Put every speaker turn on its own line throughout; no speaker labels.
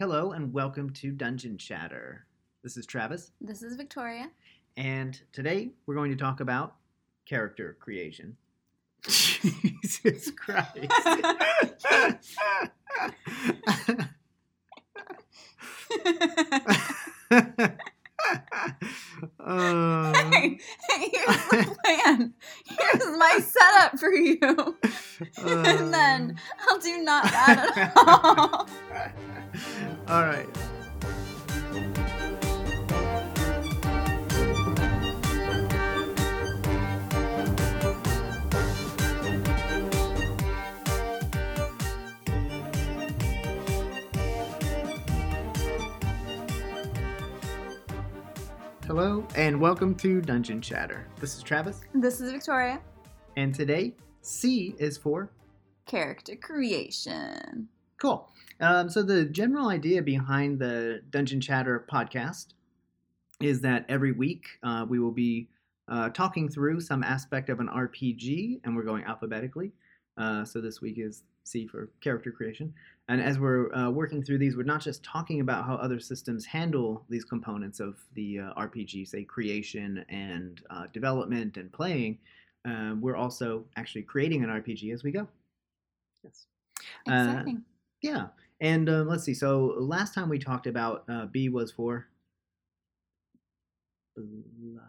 Hello and welcome to Dungeon Chatter. This is Travis,
This is Victoria.
and today we're going to talk about character creation. Jesus Christ. Uh,
hey, here's the plan. Here's my setup for you. and then I'll do not that at all.
All right. Hello and welcome to Dungeon Chatter. This is Travis,
This is Victoria.
and today C is for
Character creation.
Cool. Um, so the general idea behind the Dungeon Chatter podcast is that every week uh, we will be uh, talking through some aspect of an RPG, and we're going alphabetically. Uh, so this week is C for character creation. And as we're uh, working through these, we're not just talking about how other systems handle these components of the uh, RPG, say creation and uh, development and playing. Uh, we're also actually creating an RPG as we go. Yes.
Exciting.
Yeah, and uh, let's see. So last time we talked about uh, B was for blood.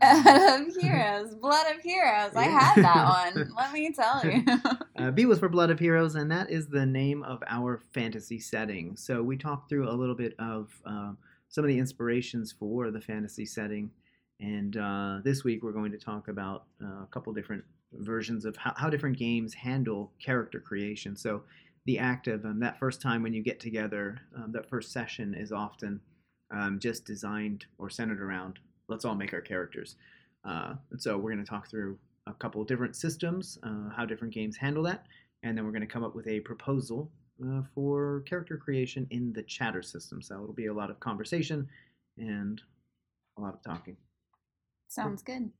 Of Heroes. Blood of Heroes. I had that one. Let me tell you.
Uh, B was for Blood of Heroes, and that is the name of our fantasy setting. So we talked through a little bit of uh, some of the inspirations for the fantasy setting, and uh, this week we're going to talk about uh, a couple different versions of how, how different games handle character creation. So the act of um, that first time when you get together, um, that first session is often um, just designed or centered around let's all make our characters. Uh, and so we're going to talk through a couple different systems, uh, how different games handle that, and then we're going to come up with a proposal uh, for character creation in the chatter system. So it'll be a lot of conversation and a lot of talking.
Sounds good.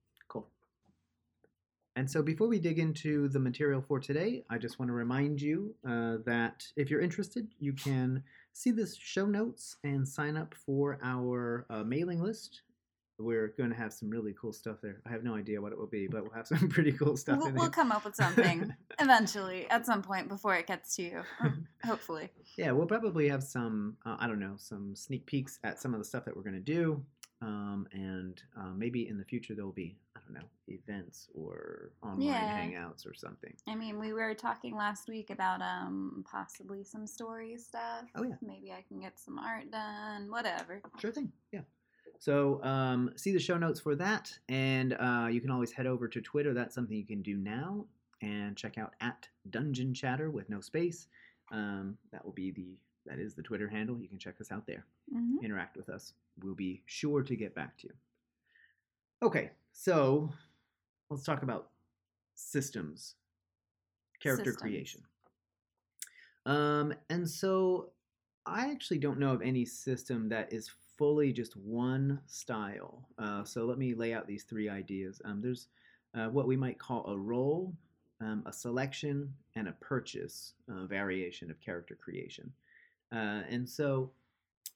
And so before we dig into the material for today, I just want to remind you uh, that if you're interested, you can see the show notes and sign up for our uh, mailing list. We're going to have some really cool stuff there. I have no idea what it will be, but we'll have some pretty cool stuff
We'll, we'll come up with something eventually at some point before it gets to you. Hopefully.
Yeah, we'll probably have some, uh, I don't know, some sneak peeks at some of the stuff that we're going to do. Um, and uh, maybe in the future there'll be, I don't know, events or online
Yeah.
hangouts or something.
I mean, we were talking last week about um possibly some story stuff.
Oh, yeah.
Maybe I can get some art done. Whatever.
Sure thing. Yeah. So um, see the show notes for that, and uh, you can always head over to Twitter. That's something you can do now, and check out at Dungeon Chatter with no space. Um, that will be the that is the Twitter handle. You can check us out there.
hmm
Interact with us. We'll be sure to get back to you. Okay, so let's talk about systems, character
Systems.
creation. Um, and so I actually don't know of any system that is fully just one style. Uh, so let me lay out these three ideas. Um, there's uh, what we might call a roll, um, a selection, and a purchase uh, variation of character creation. Uh, and so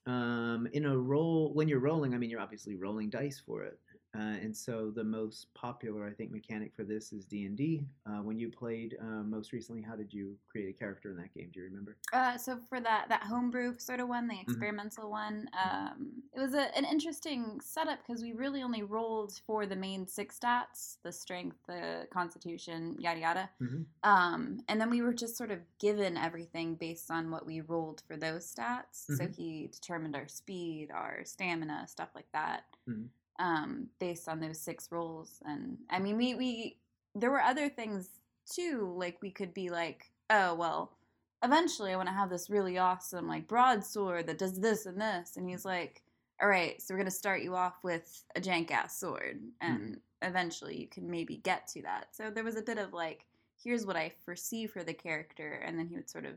um, in a roll, when you're rolling, I mean, you're obviously rolling dice for it. Uh, and so the most popular, I think, mechanic for this is D and D. Uh, When you played uh, most recently, how did you create a character in that game? Do you remember?
Uh, so for that that homebrew sort of one, the experimental one, um, it was a, an interesting setup because we really only rolled for the main six stats: the strength, the constitution, yada yada.
Mhm.
Um, and then we were just sort of given everything based on what we rolled for those stats. So
Mhm.
he determined our speed, our stamina, stuff like that,
Mhm.
Um, based on those six rolls. And I mean, we we there were other things too. Like we could be like, oh well, eventually I want to have this really awesome like broadsword that does this and this. And he's like, all right, so we're gonna start you off with a jank ass sword, and eventually you can maybe get to that. So there was a bit of like, here's what I foresee for the character, and then he would sort of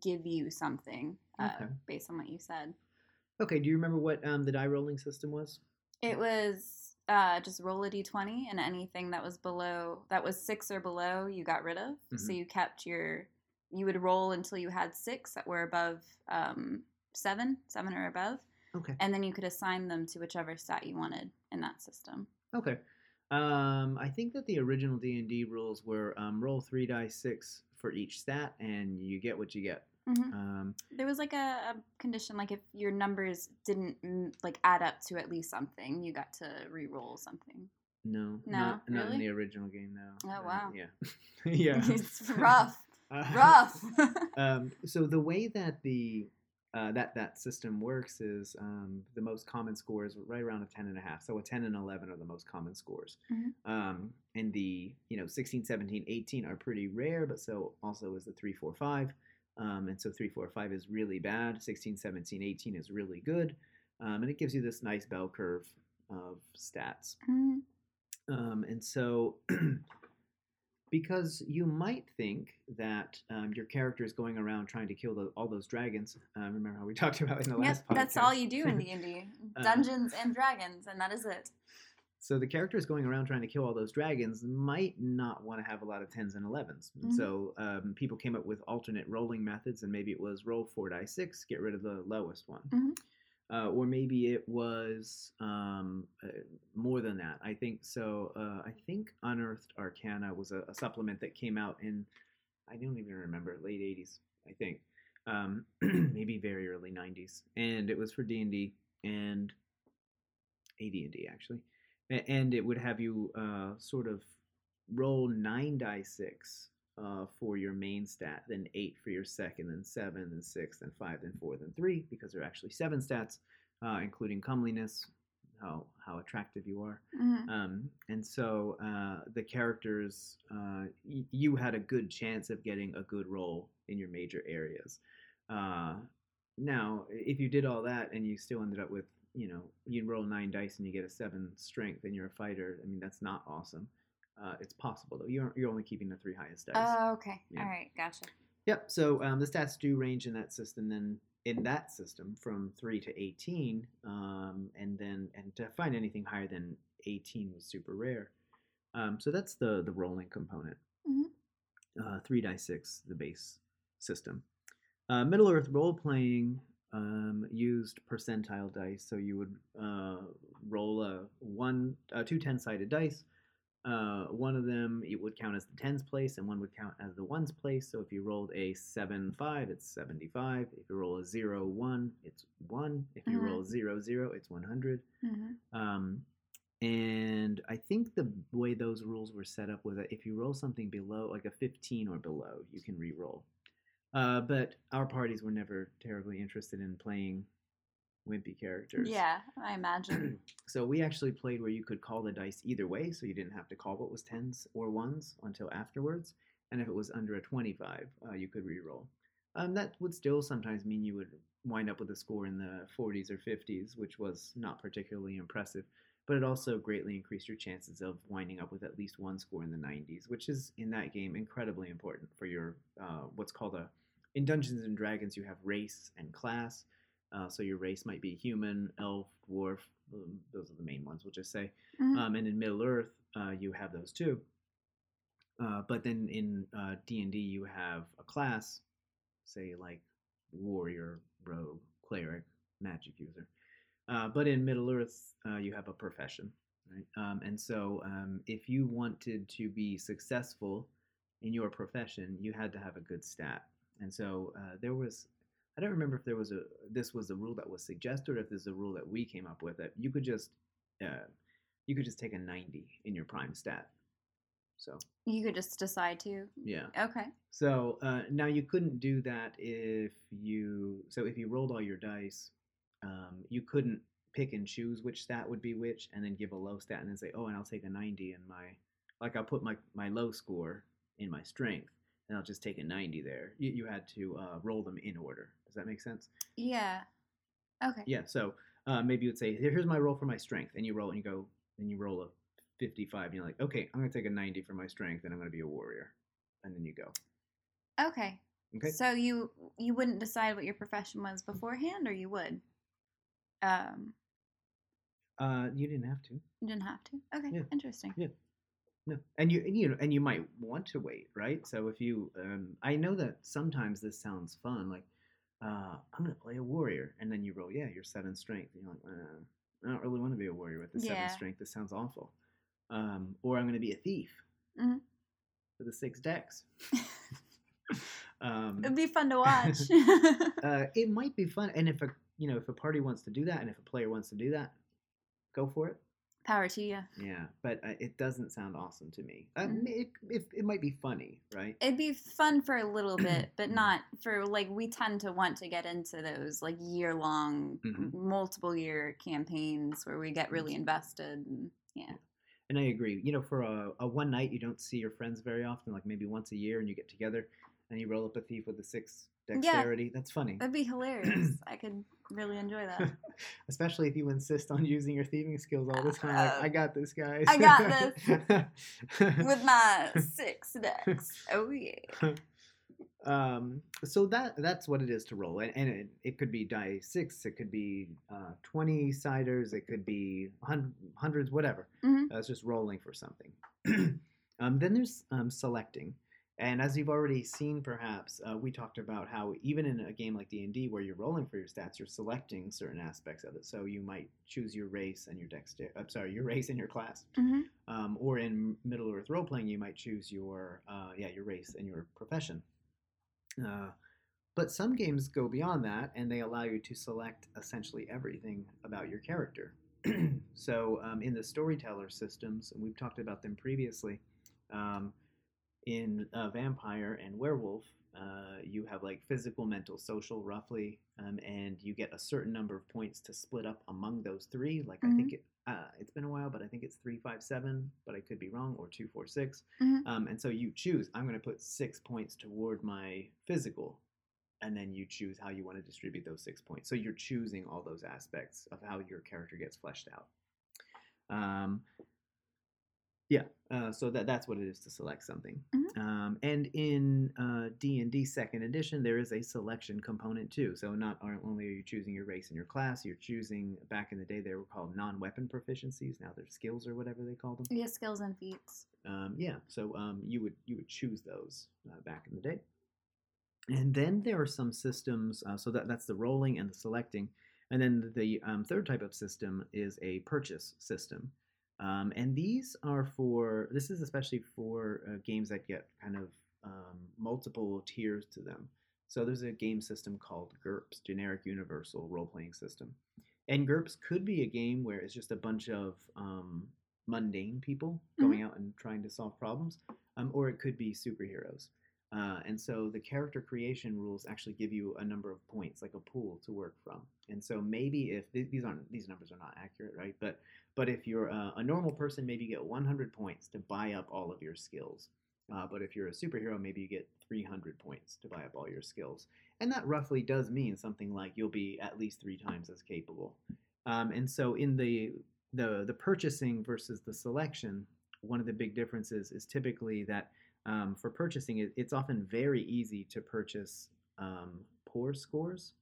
give you something uh,
Okay.
based on what you said.
Okay. Do you remember what um, the die rolling system was?
It was uh, just roll a d20, and anything that was below, that was six or below, you got rid of. So
Mhm.
you kept your, you would roll until you had six that were above um, seven, seven or above,
Okay.
and then you could assign them to whichever stat you wanted in that system.
Okay. Um, I think that the original D and D rules were um, roll three dice six for each stat, and you get what you get.
Hmm
Um,
There was like a, a condition, like if your numbers didn't like add up to at least something, you got to re-roll something.
no,
No,
not, not in the original game. No.
Oh,
Uh,
wow.
Yeah. yeah.
it's rough,
Uh,
rough.
um, so the way that the uh, that that system works is um, the most common score is right around a 10 and a half so a 10 and 11 are the most common scores
Mhm.
um, and the you know 16 17 18 are pretty rare but so also is the 3 4 5 um, and so 3 4 5 is really bad 16 17 18 is really good um, and it gives you this nice bell curve of stats
Mhm.
um, and so, because you might think that um, your character is going around trying to kill the, all those dragons. Uh, remember how we talked about in the
Yep,
last podcast?
that's all you do in D and D:
Uh,
Dungeons and Dragons, and that is it.
So the character is going around trying to kill all those dragons might not want to have a lot of tens and elevens. And
Mhm.
So um, people came up with alternate rolling methods, and maybe it was roll four die six, get rid of the lowest one,
Mhm.
uh, or maybe it was um, uh, more than that. I think so. Uh, I think Unearthed Arcana was a, a supplement that came out in I don't even remember late '80s. I think um, maybe very early '90s, and it was for D and D and AD and D actually, and it would have you uh, sort of roll nine die six uh, for your main stat, then eight for your second, then seven, then six, then five, then four, then three, because there are actually seven stats, uh, including comeliness, how how attractive you are.
Mhm.
Um, and so uh, the characters, uh, y- you had a good chance of getting a good roll in your major areas. Uh, now, if you did all that and you still ended up with, you know, you roll nine dice and you get a seven strength and you're a fighter, I mean, that's not awesome. Uh, it's possible though. You're, you're only keeping the three highest dice.
Oh, okay.
Yeah.
All right, gotcha.
Yep. So um, the stats do range in that system. Then in that system, from three to eighteen, um, and then and to find anything higher than eighteen was super rare. Um, so that's the the rolling component.
Mhm.
Uh, three die six, the base system. Uh, Middle Earth role playing um, used percentile dice, so you would uh, roll a one, uh, two ten-sided dice. Uh, one of them it would count as the tens place, and one would count as the ones place. So if you rolled a seven five, it's seventy five. If you roll a zero one, it's one. If you
Mhm.
roll zero zero, it's one hundred.
hmm
Um, and I think the way those rules were set up was that if you roll something below, like a 15 or below, you can re-roll. Uh, but our parties were never terribly interested in playing wimpy characters.
Yeah, I imagine.
So we actually played where you could call the dice either way, so you didn't have to call what was tens or ones until afterwards. And if it was under a 25, uh, you could re-roll. Um, that would still sometimes mean you would wind up with a score in the 40s or 50s, which was not particularly impressive. But it also greatly increased your chances of winding up with at least one score in the 90s, which is in that game incredibly important for your uh, what's called a. In Dungeons and Dragons, you have race and class. Uh, so your race might be human, elf, dwarf. um, Those are the main ones. We'll just say.
Mhm.
Um, and in Middle Earth, uh, you have those too. Uh, but then in uh, D and D, you have a class, say like warrior, rogue, cleric, magic user. Uh, but in Middle Earth, uh, you have a profession, right? Um, and so, um, if you wanted to be successful in your profession, you had to have a good stat. And so, uh, there was, I don't remember if there was a, this was a rule that was suggested, or if this is a rule that we came up with that you could just, uh, you could just take a 90 in your prime stat. So,
You could just decide to.
yeah.
Okay.
So uh, now you couldn't do that if you so if you rolled all your dice, um, you couldn't pick and choose which stat would be which, and then give a low stat and then say, oh, and I'll take a ninety in my like I'll put my my low score in my strength, and I'll just take a ninety there. You, you had to uh, roll them in order. Does that make sense?
Yeah. Okay.
Yeah. So uh, maybe you would say, here's my roll for my strength, and you roll and you go, and you roll a fifty-five, and you're like, okay, I'm gonna take a ninety for my strength, and I'm gonna be a warrior, and then you go.
Okay.
Okay.
So you you wouldn't decide what your profession was beforehand, or you would? Um,
Uh, you didn't have to.
you didn't have to. Okay.
Yeah.
Interesting.
Yeah. No, and you and you know, and you might want to wait, right? So if you, um, I know that sometimes this sounds fun, like, uh, I'm gonna play a warrior, and then you roll, yeah, you're seven strength. And you're like, uh, I don't really want to be a warrior with the
Yeah.
seven strength. This sounds awful. Um, or I'm gonna be a thief
Mhm.
for the six dex. um,
It'd be fun to watch.
uh, it might be fun, and if a you know if a party wants to do that, and if a player wants to do that, go for it.
Power to you.
Yeah, but uh, it doesn't sound awesome to me. Uh,
Mhm.
it, it, it might be funny, right?
It'd be fun for a little bit, but not for like we tend to want to get into those like year long,
Mhm.
multiple year campaigns where we get really invested. And, yeah.
And I agree. You know, for a, a one night, you don't see your friends very often, like maybe once a year, and you get together and you roll up a thief with a six dexterity. That's funny.
That'd be hilarious. I could really enjoy that.
Especially if you insist on using your thieving skills all the time. Like,
Uh,
I got this, guys.
I got this With my six dex. Oh, yeah.
um, so that that's what it is to roll, and, and it, it could be die six, it could be uh, twenty siders, it could be hun- hundreds, whatever.
Mhm.
Uh, it's just rolling for something. um, then there's um, selecting, and as you've already seen, perhaps uh, we talked about how even in a game like D and D, where you're rolling for your stats, you're selecting certain aspects of it. So you might choose your race and your dexterity. I'm sorry, your race and your class.
Mhm.
Um, or in Middle Earth role playing, you might choose your uh, yeah your race and your profession. Uh, but some games go beyond that, and they allow you to select essentially everything about your character. so um, in the storyteller systems, and we've talked about them previously, um, in uh, Vampire and Werewolf, uh, you have like physical, mental, social, roughly, um, and you get a certain number of points to split up among those three. Like I think it, uh, it's been a while, but I think it's three, five, seven, but I could be wrong, or two, four, six.
Mhm.
Um, and so you choose. I'm going to put six points toward my physical, and then you choose how you want to distribute those six points. So you're choosing all those aspects of how your character gets fleshed out. Um, yeah, uh, so that that's what it is to select something.
Mhm.
Um, and in uh, D and D Second Edition, there is a selection component too. So not only are you choosing your race and your class, you're choosing. Back in the day, they were called non-weapon proficiencies. Now they're skills or whatever they call them.
Yeah, skills and feats.
Um, yeah, so um, you would you would choose those uh, back in the day. And then there are some systems. Uh, so that that's the rolling and the selecting. And then the um, third type of system is a purchase system. Um, and these are for this is especially for uh, games that get kind of um, multiple tiers to them. So there's a game system called GURPS, Generic Universal Role Playing System. And GURPS could be a game where it's just a bunch of um, mundane people going out and trying to solve problems, um, or it could be superheroes. Uh, and so the character creation rules actually give you a number of points, like a pool to work from. And so maybe if th- these aren't these numbers are not accurate, right? But but if you're a, normal person, maybe you get 100 points to buy up all of your skills. Uh, but if you're a superhero, maybe you get 300 points to buy up all your skills. And that roughly does mean something like you'll be at least three times as capable. Um, and so in the the the purchasing versus the selection, one of the big differences is typically that um, for purchasing, it, it's often very easy to purchase um, poor scores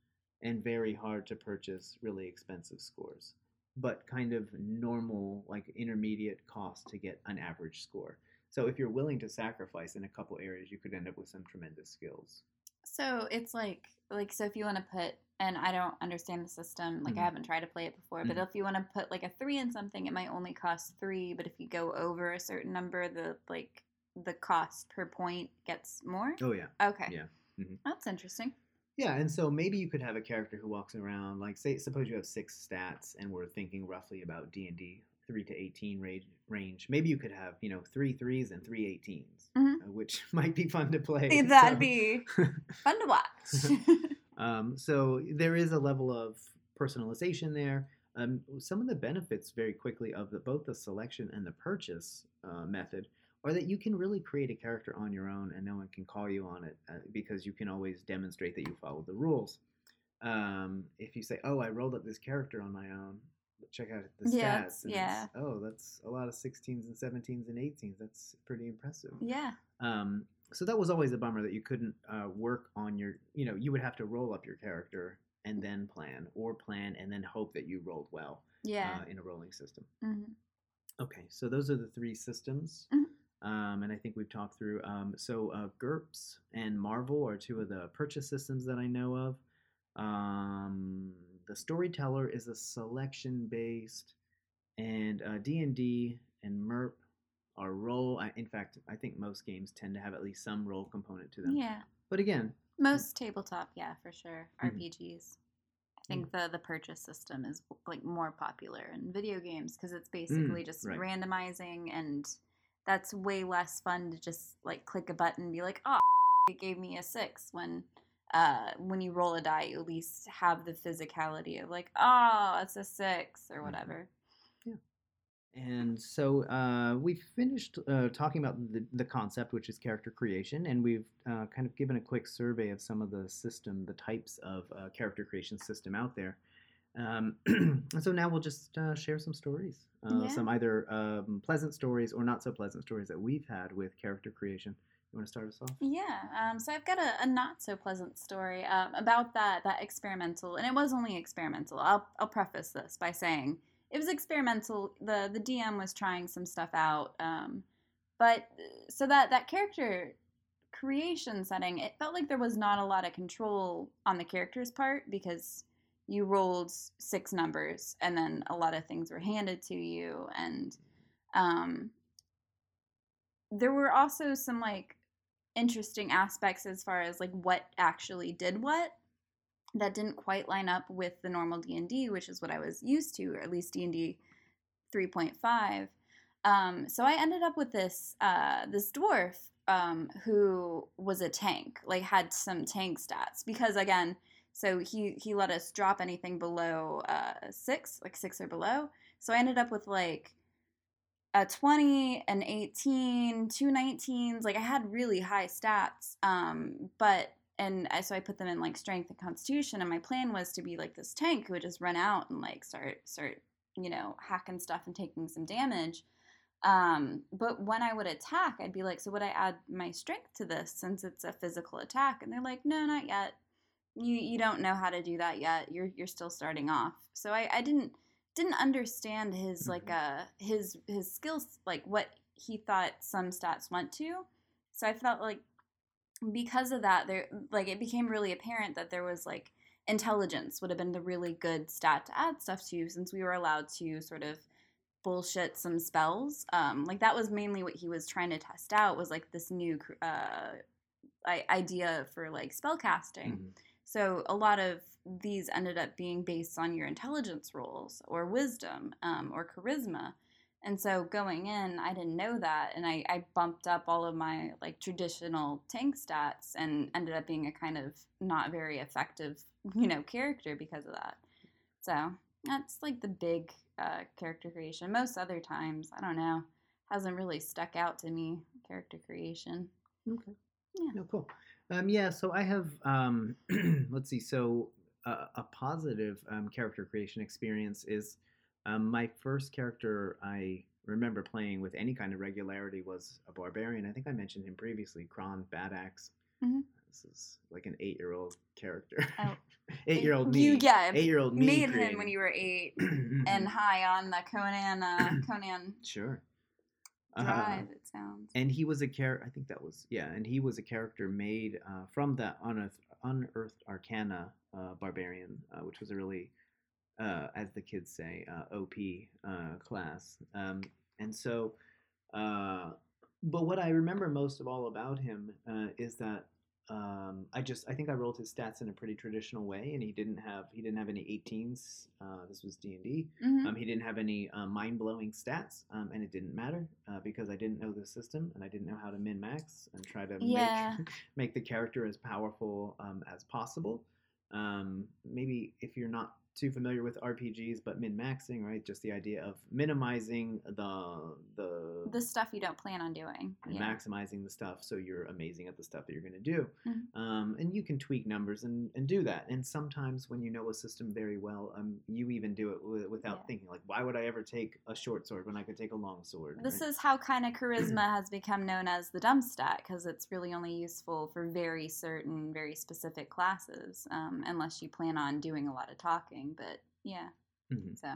and very hard to purchase really expensive scores, but kind of normal, like intermediate cost to get an average score. So if you're willing to sacrifice in a couple areas, you could end up with some tremendous skills.
So it's like like so if you want to put and I don't understand the system like
Mhm.
I haven't tried to play it before but
Mhm.
if you want to put like a 3 in something it might only cost 3 but if you go over a certain number the like the cost per point gets more.
Oh yeah.
Okay.
Yeah. Mhm.
That's interesting.
Yeah, and so maybe you could have a character who walks around, like say, suppose you have six stats, and we're thinking roughly about D and D three to eighteen range. Range. Maybe you could have, you know, three threes and three 18s,
Mhm.
uh, which might be fun to play.
That'd
so-
be fun to watch.
Um, so there is a level of personalization there. Um, some of the benefits, very quickly, of the, both the selection and the purchase uh, method are that you can really create a character on your own, and no one can call you on it uh, because you can always demonstrate that you follow the rules. Um, if you say, "Oh, I rolled up this character on my own," check out the stats.
Yeah,
and
yeah.
Oh, that's a lot of 16s and 17s and 18s. That's pretty impressive.
yeah.
Um, so that was always a bummer that you couldn't uh, work on your, you know, you would have to roll up your character and then plan, or plan and then hope that you rolled well
Yeah.
uh, in a rolling system.
hmm
Okay, so those are the three systems.
Mhm.
Um, and I think we've talked through. Um, so uh, GURPS and Marvel are two of the purchase systems that I know of. Um, the storyteller is a selection based, and uh, D and D and MERP are roll. I, in fact, I think most games tend to have at least some roll component to them.
Yeah.
But again,
Most tabletop, yeah, for sure.
Mhm.
RPGs. I think the the purchase system is like more popular in video games because it's basically just
right.
randomizing and that's way less fun to just like click a button and be like, oh, it gave me a six when uh when you roll a die you at least have the physicality of like oh it's a six or
Mhm.
whatever
And so uh, we've finished uh, talking about the, the concept, which is character creation, and we've uh, kind of given a quick survey of some of the system, the types of uh, character creation system out there. Um, and so now we'll just uh, share some stories, uh,
Yeah.
some either um, pleasant stories or not so pleasant stories that we've had with character creation. You want to start us off?
Yeah, um, so I've got a, a not so pleasant story um, about that that experimental, and it was only experimental. I'll I'll preface this by saying it was experimental. the The DM was trying some stuff out, um, but so that that character creation setting, it felt like there was not a lot of control on the character's part because you rolled six numbers, and then a lot of things were handed to you, and um, there were also some like interesting aspects as far as like what actually did what that didn't quite line up with the normal D&D which is what I was used to or at least D&D 3.5 um, so I ended up with this uh, this dwarf um, who was a tank like had some tank stats because again so he he let us drop anything below uh, six like six or below. So I ended up with like a 20 an 18 two 19s like i had really high stats um but and I, so i put them in like strength and constitution and my plan was to be like this tank who would just run out and like start start you know hacking stuff and taking some damage. Um but when i would attack i'd be like so would i add my strength to this since it's a physical attack? And they're like no not yet you you don't know how to do that yet. You're you're still starting off. So i i didn't didn't understand his like
Mhm.
uh his his skills like what he thought some stats went to. So i felt like because of that there like it became really apparent that there was like intelligence would have been the really good stat to add stuff to since we were allowed to sort of bullshit some spells. Um like that was mainly what he was trying to test out was like this new uh idea for like spell casting.
Mhm.
So a lot of these ended up being based on your intelligence rolls or wisdom um, or charisma. And so going in, I didn't know that, and I, I bumped up all of my like traditional tank stats and ended up being a kind of not very effective, you know, character because of that. So that's like the big uh, character creation. Most other times, I don't know, hasn't really stuck out to me. Character creation.
Okay.
Yeah.
No, cool. Um, yeah, so I have, um, let's see, so uh, a positive um, character creation experience is um, my first character I remember playing with any kind of regularity was a barbarian. I think I mentioned him previously, Kron Badaxe.
Mhm.
This is like an eight year old character.
Oh.
eight year old me.
You yeah,
Eight year old me.
made him when you were eight. And high on the Conan uh, Conan
Sure. Uh,
it sounds.
and he was a character. I think that was yeah, and he was a character made uh, from that unearthed, unearthed Arcana uh, barbarian, uh, which was a really, uh, as the kids say, uh, OP uh, class. Um, and so, uh, but what I remember most of all about him uh, is that um, I just I think I rolled his stats in a pretty traditional way, and he didn't have he didn't have any 18s. Uh, this was D and D.
Mhm.
Um, he didn't have any uh, mind blowing stats, um, and it didn't matter uh, because I didn't know the system and I didn't know how to min max and try to
Yeah.
make make the character as powerful um, as possible. Um, maybe if you're not too familiar with RPGs, but min maxing, right? Just the idea of minimizing the the
the stuff you don't plan on doing. Yeah.
maximizing the stuff so you're amazing at the stuff that you're going to do.
Mhm.
Um, and you can tweak numbers and, and do that. And sometimes when you know a system very well, um, you even do it w- without
Yeah.
thinking, like, why would I ever take a short sword when I could take a long sword?
This
right?
is how kind of charisma has become known as the dumb stat because it's really only useful for very certain, very specific classes, um, unless you plan on doing a lot of talking. But yeah,
Mhm.
so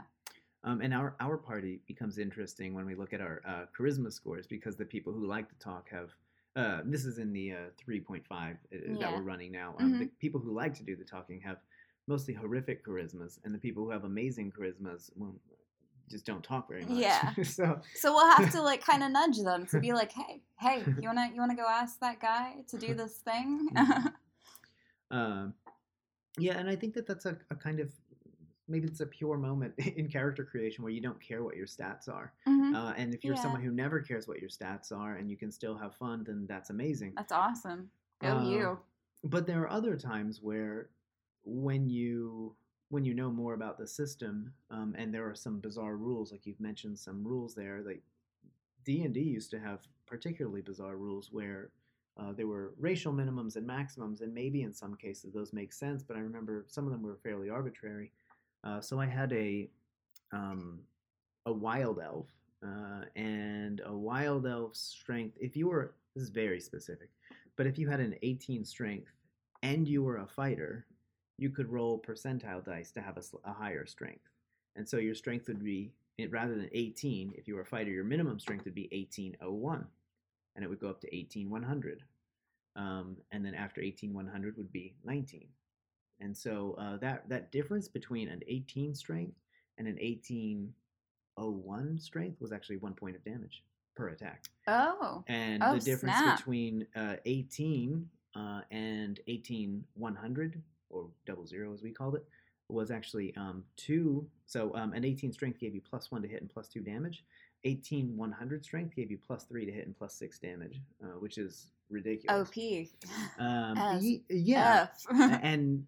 Um, and our, our party becomes interesting when we look at our uh, charisma scores because the people who like to talk have. Uh, this is in the uh, 3.5 uh, that we're running now. Um, The
Mhm.
people who like to do the talking have mostly horrific charismas, and the people who have amazing charismas well, just don't talk very much.
Yeah.
so
So we'll have to like kind of nudge them to be like, hey, hey, you wanna you wanna go ask that guy to do this thing?
Mhm. Um, yeah, and I think that that's a, a kind of maybe it's a pure moment in character creation where you don't care what your stats are.
Mhm.
Uh, and if you're
Yeah.
someone who never cares what your stats are and you can still have fun, then that's amazing.
That's awesome. Go
Um,
you.
But there are other times where when you when you know more about the system um, and there are some bizarre rules, like you've mentioned some rules there, like D and D used to have particularly bizarre rules where uh, there were racial minimums and maximums, and maybe in some cases those make sense. But I remember some of them were fairly arbitrary. Uh, so I had a um, a wild elf, uh, and a wild elf strength. If you were this is very specific, but if you had an 18 strength and you were a fighter, you could roll percentile dice to have a, a higher strength. And so your strength would be rather than 18. If you were a fighter, your minimum strength would be 1801, and it would go up to 18100. Um, and then after 18100 would be 19. And so uh, that that difference between an 18 strength and an 1801 strength was actually one point of damage per attack.
Oh.
And
Oh,
the difference
snap.
between uh, 18 uh, and 18 100, or double zero as we called it, was actually um, two. So um, an 18 strength gave you plus one to hit and plus two damage. 18 100 strength gave you plus three to hit and plus six damage, uh, which is ridiculous.
OP.
Um, yeah. And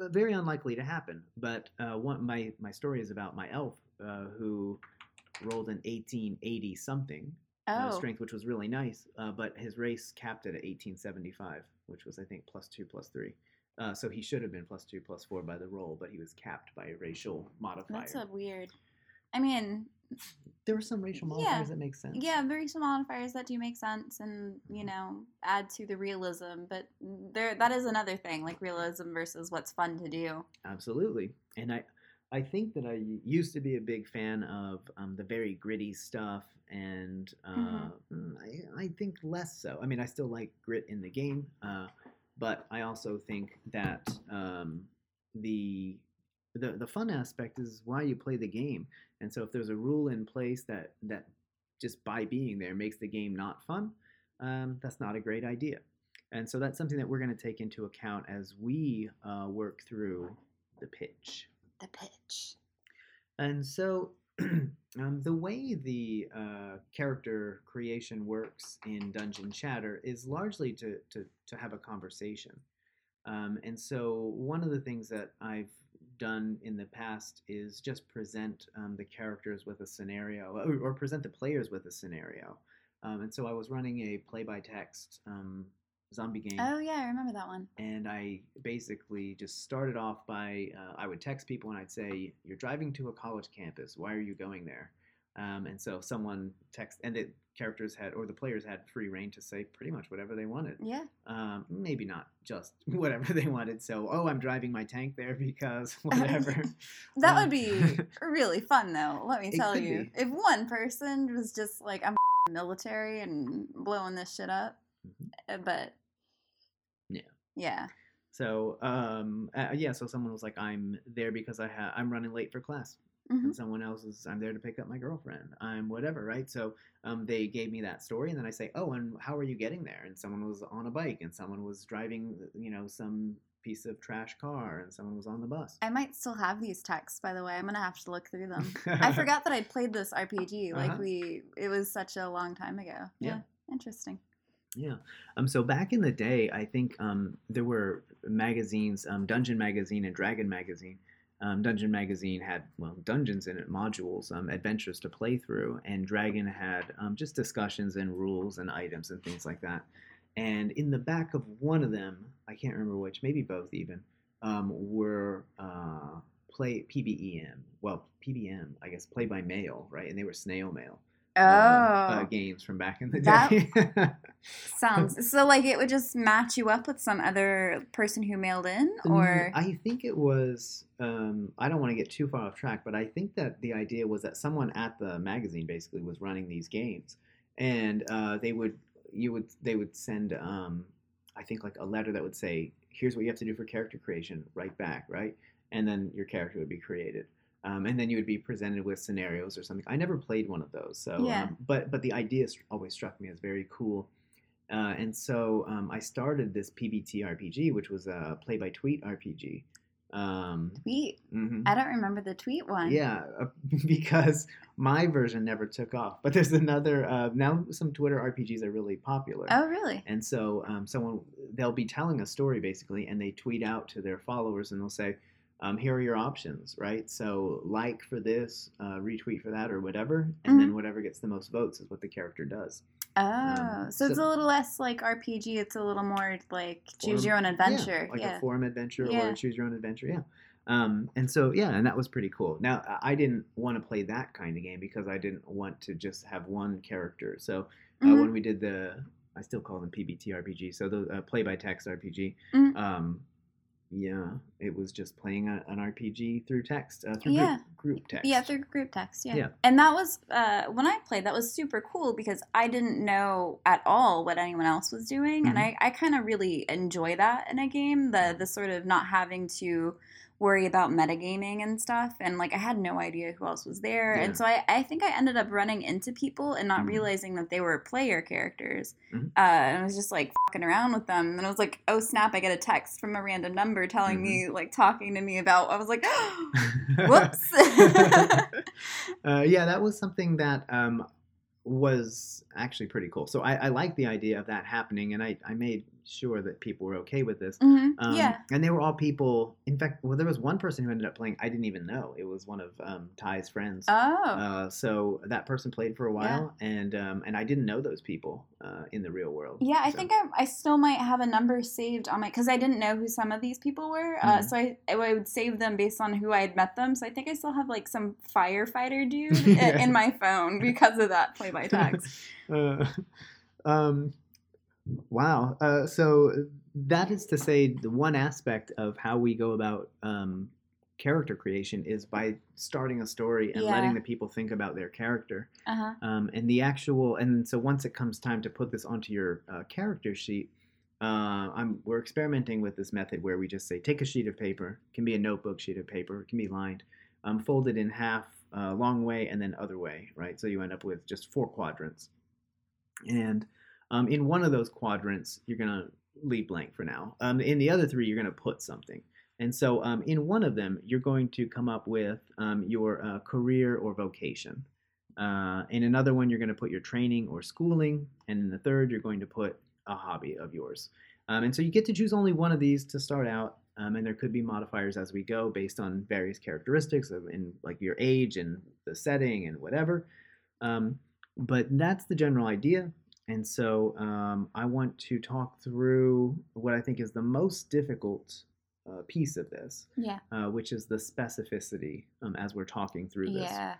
uh, very unlikely to happen. But uh, one, my my story is about my elf uh, who rolled an 1880 something uh,
oh.
strength, which was really nice. Uh, but his race capped it at 1875, which was I think plus two plus three. Uh, so he should have been plus two plus four by the roll, but he was capped by a racial modifier.
That's a weird. I mean,
there were some racial
Yeah.
modifiers that make sense.
yeah, some modifiers that do make sense and you know add to the realism, but there that is another thing, like realism versus what's fun to do.
Absolutely. And I, I think that I used to be a big fan of um, the very gritty stuff, and uh,
Mhm.
mm, I, I think less so. I mean, I still like grit in the game, uh, but I also think that um, the, the the fun aspect is why you play the game. And so, if there's a rule in place that that just by being there makes the game not fun, um, that's not a great idea. And so that's something that we're going to take into account as we uh, work through the pitch.
The pitch.
And so um, the way the uh, character creation works in Dungeon Chatter is largely to, to, to have a conversation. Um, and so one of the things that I've done in the past is just present um, the characters with a scenario or, or present the players with a scenario. Um, and so I was running a play by text um, zombie game
Oh yeah, I remember that one.
and I basically just started off by uh, I would text people and I'd say, "You're driving to a college campus. Why are you going there?" Um, and so someone text and the characters had or the players had free rein to say pretty much whatever they wanted.
Yeah.
Um, maybe not just whatever they wanted. So, oh, I'm driving my tank there because whatever.
That
Um,
would be really fun, though. Let me tell you.
be.
If one person was just like, I'm military and blowing this shit up,
Mhm.
uh, but
Yeah.
yeah,
So, um, uh, yeah. So someone was like, "I'm there because I ha- I'm running late for class."
Mhm.
and someone else is I'm there to pick up my girlfriend. I'm whatever, right? So um, they gave me that story, and then I say, oh, and how are you getting there? And someone was on a bike, and someone was driving, you know, some piece of trash car, and someone was on the bus.
I might still have these texts. By the way, I'm gonna have to look through them. I forgot that I'd played this RPG. Like
Uh-huh.
we, it was such a long time ago.
Yeah.
interesting.
Yeah. Um. So back in the day, I think um there were magazines, um, Dungeon Magazine and Dragon Magazine. Um, Dungeon Magazine had well dungeons in it, modules, um, adventures to play through, and Dragon had um, just discussions and rules and items and things like that. And in the back of one of them, I can't remember which, maybe both even, um, were uh, play PBEM. Well, PBM, I guess, play by mail, right? And they were snail mail
Oh,
um, uh, games from back in the
That-
day.
sounds so like it would just match you up with some other person who mailed in, or
Mm, I think it was. Um, I don't want to get too far off track, but I think that the idea was that someone at the magazine basically was running these games, and uh, they would you would they would send um, I think like a letter that would say, "Here's what you have to do for character creation." Right back, right, and then your character would be created. Um, and then you would be presented with scenarios or something. I never played one of those, so
Yeah.
um, but but the idea always struck me as very cool. Uh, and so um, I started this PBT RPG, which was a play by tweet RPG. Um,
Tweet.
mhm.
I don't remember the tweet one.
Yeah, uh, because my version never took off. But there's another uh, now. Some Twitter RPGs are really popular.
Oh, really?
And so um, someone they'll be telling a story basically, and they tweet out to their followers, and they'll say, um, "Here are your options, right? So like for this, uh, retweet for that, or whatever, and then whatever gets the most votes is what the character does."
Oh,
Um,
so it's a little less like RPG. It's a little more like choose
Forum-
your own
yeah,
adventure.
like
Yeah.
a forum adventure
Yeah.
or choose your own adventure. Yeah. Um, and so yeah, and that was pretty cool. Now I- didn't want to play that kind of game because I didn't want to just have one character. So uh,
Mhm.
when we did the, I still call them PBT RPG. So the uh, play by text RPG.
Mhm.
Um, yeah, it was just playing a, an RPG through text, uh, through
Yeah.
group, group text.
Yeah, through group text. Yeah.
Yeah.
And that was uh, when I played. That was super cool because I didn't know at all what anyone else was doing, and
Mhm.
I, I kind of really enjoy that in a game. The the sort of not having to worry about metagaming and stuff, and like I had no idea who else was there,
Yeah.
and so I, I think I ended up running into people and not
Mhm.
realizing that they were player characters.
Mhm.
Uh, and I was just like fucking around with them, and I was like, oh snap! I get a text from a random number telling
Mhm.
me like talking to me about. I was like. Whoops.
uh, yeah, that was something that um, was actually pretty cool. So I, I like the idea of that happening, and I, I made sure that people were okay with this.
hmm
Um,
yeah.
And they were all people. In fact, well, there was one person who ended up playing. I didn't even know it was one of um, Ty's friends.
Oh.
Uh, so that person played for a while, and um, and I didn't know those people uh, in the real world.
yeah, I
So-
think I, I still might have a number saved on my because I didn't know who some of these people were. Uh,
Mhm.
so I, I would save them based on who I had met them. So I think I still have like some firefighter dude
Yeah.
in my phone because of that play by text.
um, wow. Uh, so that is to say, the one aspect of how we go about um, character creation is by starting a story and
Yeah.
letting the people think about their character.
Uh huh.
Um, and the actual, and so once it comes time to put this onto your uh, character sheet, uh, I'm we're experimenting with this method where we just say take a sheet of paper, it can be a notebook sheet of paper, it can be lined, um, fold it in half, uh, long way and then other way, right? So you end up with just four quadrants, and um, in one of those quadrants you're gonna leave blank for now. Um, in the other three you're gonna put something. And so um, in one of them, you're going to come up with um, your uh, career or vocation. Uh, in another one, you're going to put your training or schooling. And in the third, you're going to put a hobby of yours. Um, and so you get to choose only one of these to start out. Um, and there could be modifiers as we go based on various characteristics of in like your age and the setting and whatever. But that's the general idea. And so um, I want to talk through what I think is the most difficult uh, piece of this,
Yeah.
uh, which is the specificity um, as we're talking through this.
Yeah.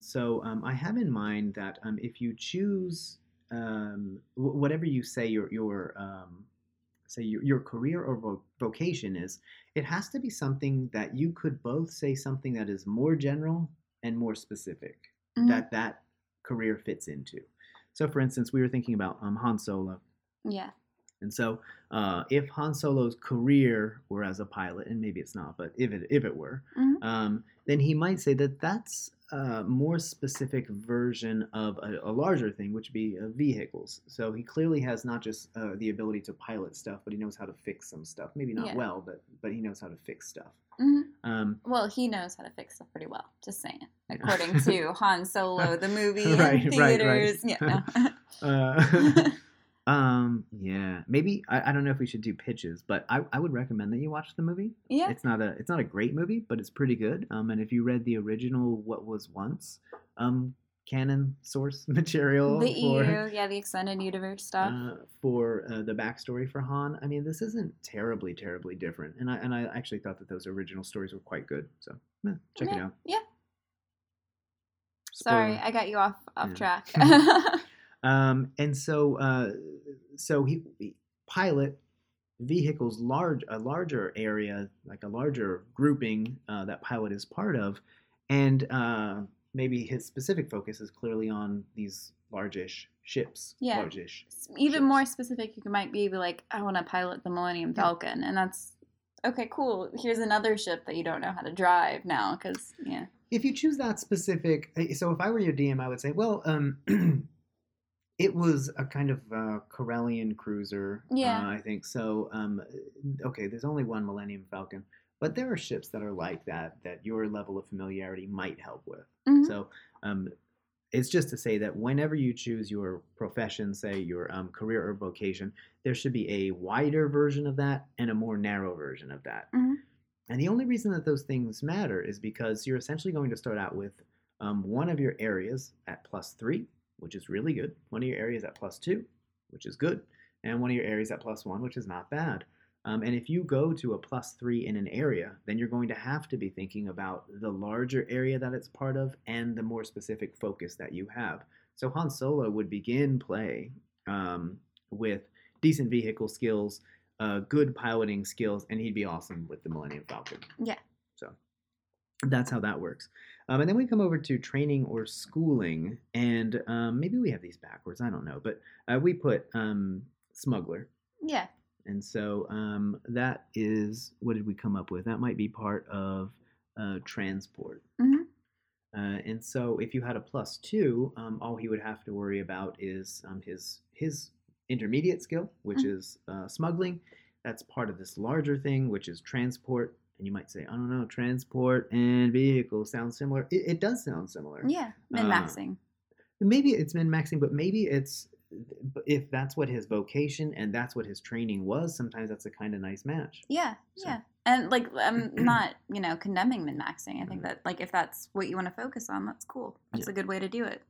So um, I have in mind that um, if you choose um, wh- whatever you say your your um, say your, your career or vo- vocation is, it has to be something that you could both say something that is more general and more specific
Mhm.
that that career fits into. So, for instance, we were thinking about um, Han Solo.
Yeah.
And so, uh, if Han Solo's career were as a pilot, and maybe it's not, but if it if it were,
Mhm.
um, then he might say that that's a more specific version of a, a larger thing, which would be uh, vehicles. So he clearly has not just uh, the ability to pilot stuff, but he knows how to fix some stuff. Maybe not
Yeah.
well, but but he knows how to fix stuff.
hmm
Um,
Well, he knows how to fix stuff pretty well. Just saying. According to Han Solo, the movie
Right,
in
right, right.
theaters. Yeah. no.
um, yeah, maybe I, I don't know if we should do pitches, but I, I would recommend that you watch the movie.
yeah.
It's not a it's not a great movie, but it's pretty good. Um, and if you read the original What Was Once, um, canon source material
The
for
EU, yeah, the extended universe stuff.
uh, for uh, the backstory for Han, I mean, this isn't terribly terribly different. And I and I actually thought that those original stories were quite good. So yeah, check it out.
yeah. Sorry, I got you off off
Yeah.
track.
Um, and so, uh, so he, pilot vehicles large a larger area, like a larger grouping uh, that pilot is part of, and uh, maybe his specific focus is clearly on these largish ships.
Yeah.
Largish.
Even
ships.
more specific, you might be like, I want to pilot the Millennium
Yeah.
Falcon, and that's okay, cool. Here's another ship that you don't know how to drive now, because yeah.
If you choose that specific, eh, so if I were your DM, I would say, well, um, it was a kind of uh, Corellian cruiser.
Yeah.
uh, I think so. Um, okay, there's only one Millennium Falcon, but there are ships that are like that that your level of familiarity might help with.
Mhm.
So um, it's just to say that whenever you choose your profession, say your um, career or vocation, there should be a wider version of that and a more narrow version of that.
Mhm.
And the only reason that those things matter is because you're essentially going to start out with um, one of your areas at plus three, which is really good, one of your areas at plus two, which is good, and one of your areas at plus one, which is not bad. Um, and if you go to a plus three in an area, then you're going to have to be thinking about the larger area that it's part of and the more specific focus that you have. So Han Solo would begin play um, with decent vehicle skills, uh, good piloting skills, and he'd be awesome with the Millennium Falcon.
Yeah.
So that's how that works. Um, and then we come over to training or schooling, and um, maybe we have these backwards. I don't know, but uh, we put um, smuggler.
Yeah.
And so um, that is what did we come up with? That might be part of uh, transport.
Mhm.
Uh, and so if you had a plus two, um, all he would have to worry about is um, his his intermediate skill, which
Mhm.
is uh, smuggling. That's part of this larger thing, which is transport. And you might say, I don't know, transport and vehicle sound similar. It, it does sound similar.
Yeah. Min maxing.
Maybe it's min maxing, but maybe it's if that's what his vocation and that's what his training was. Sometimes that's a kind of nice match.
yeah.
so-
Yeah. And like I'm not, you know, condemning min maxing. I think
Mhm.
that like if that's what you want to focus on, that's cool. That's
Yeah.
a good way to do it.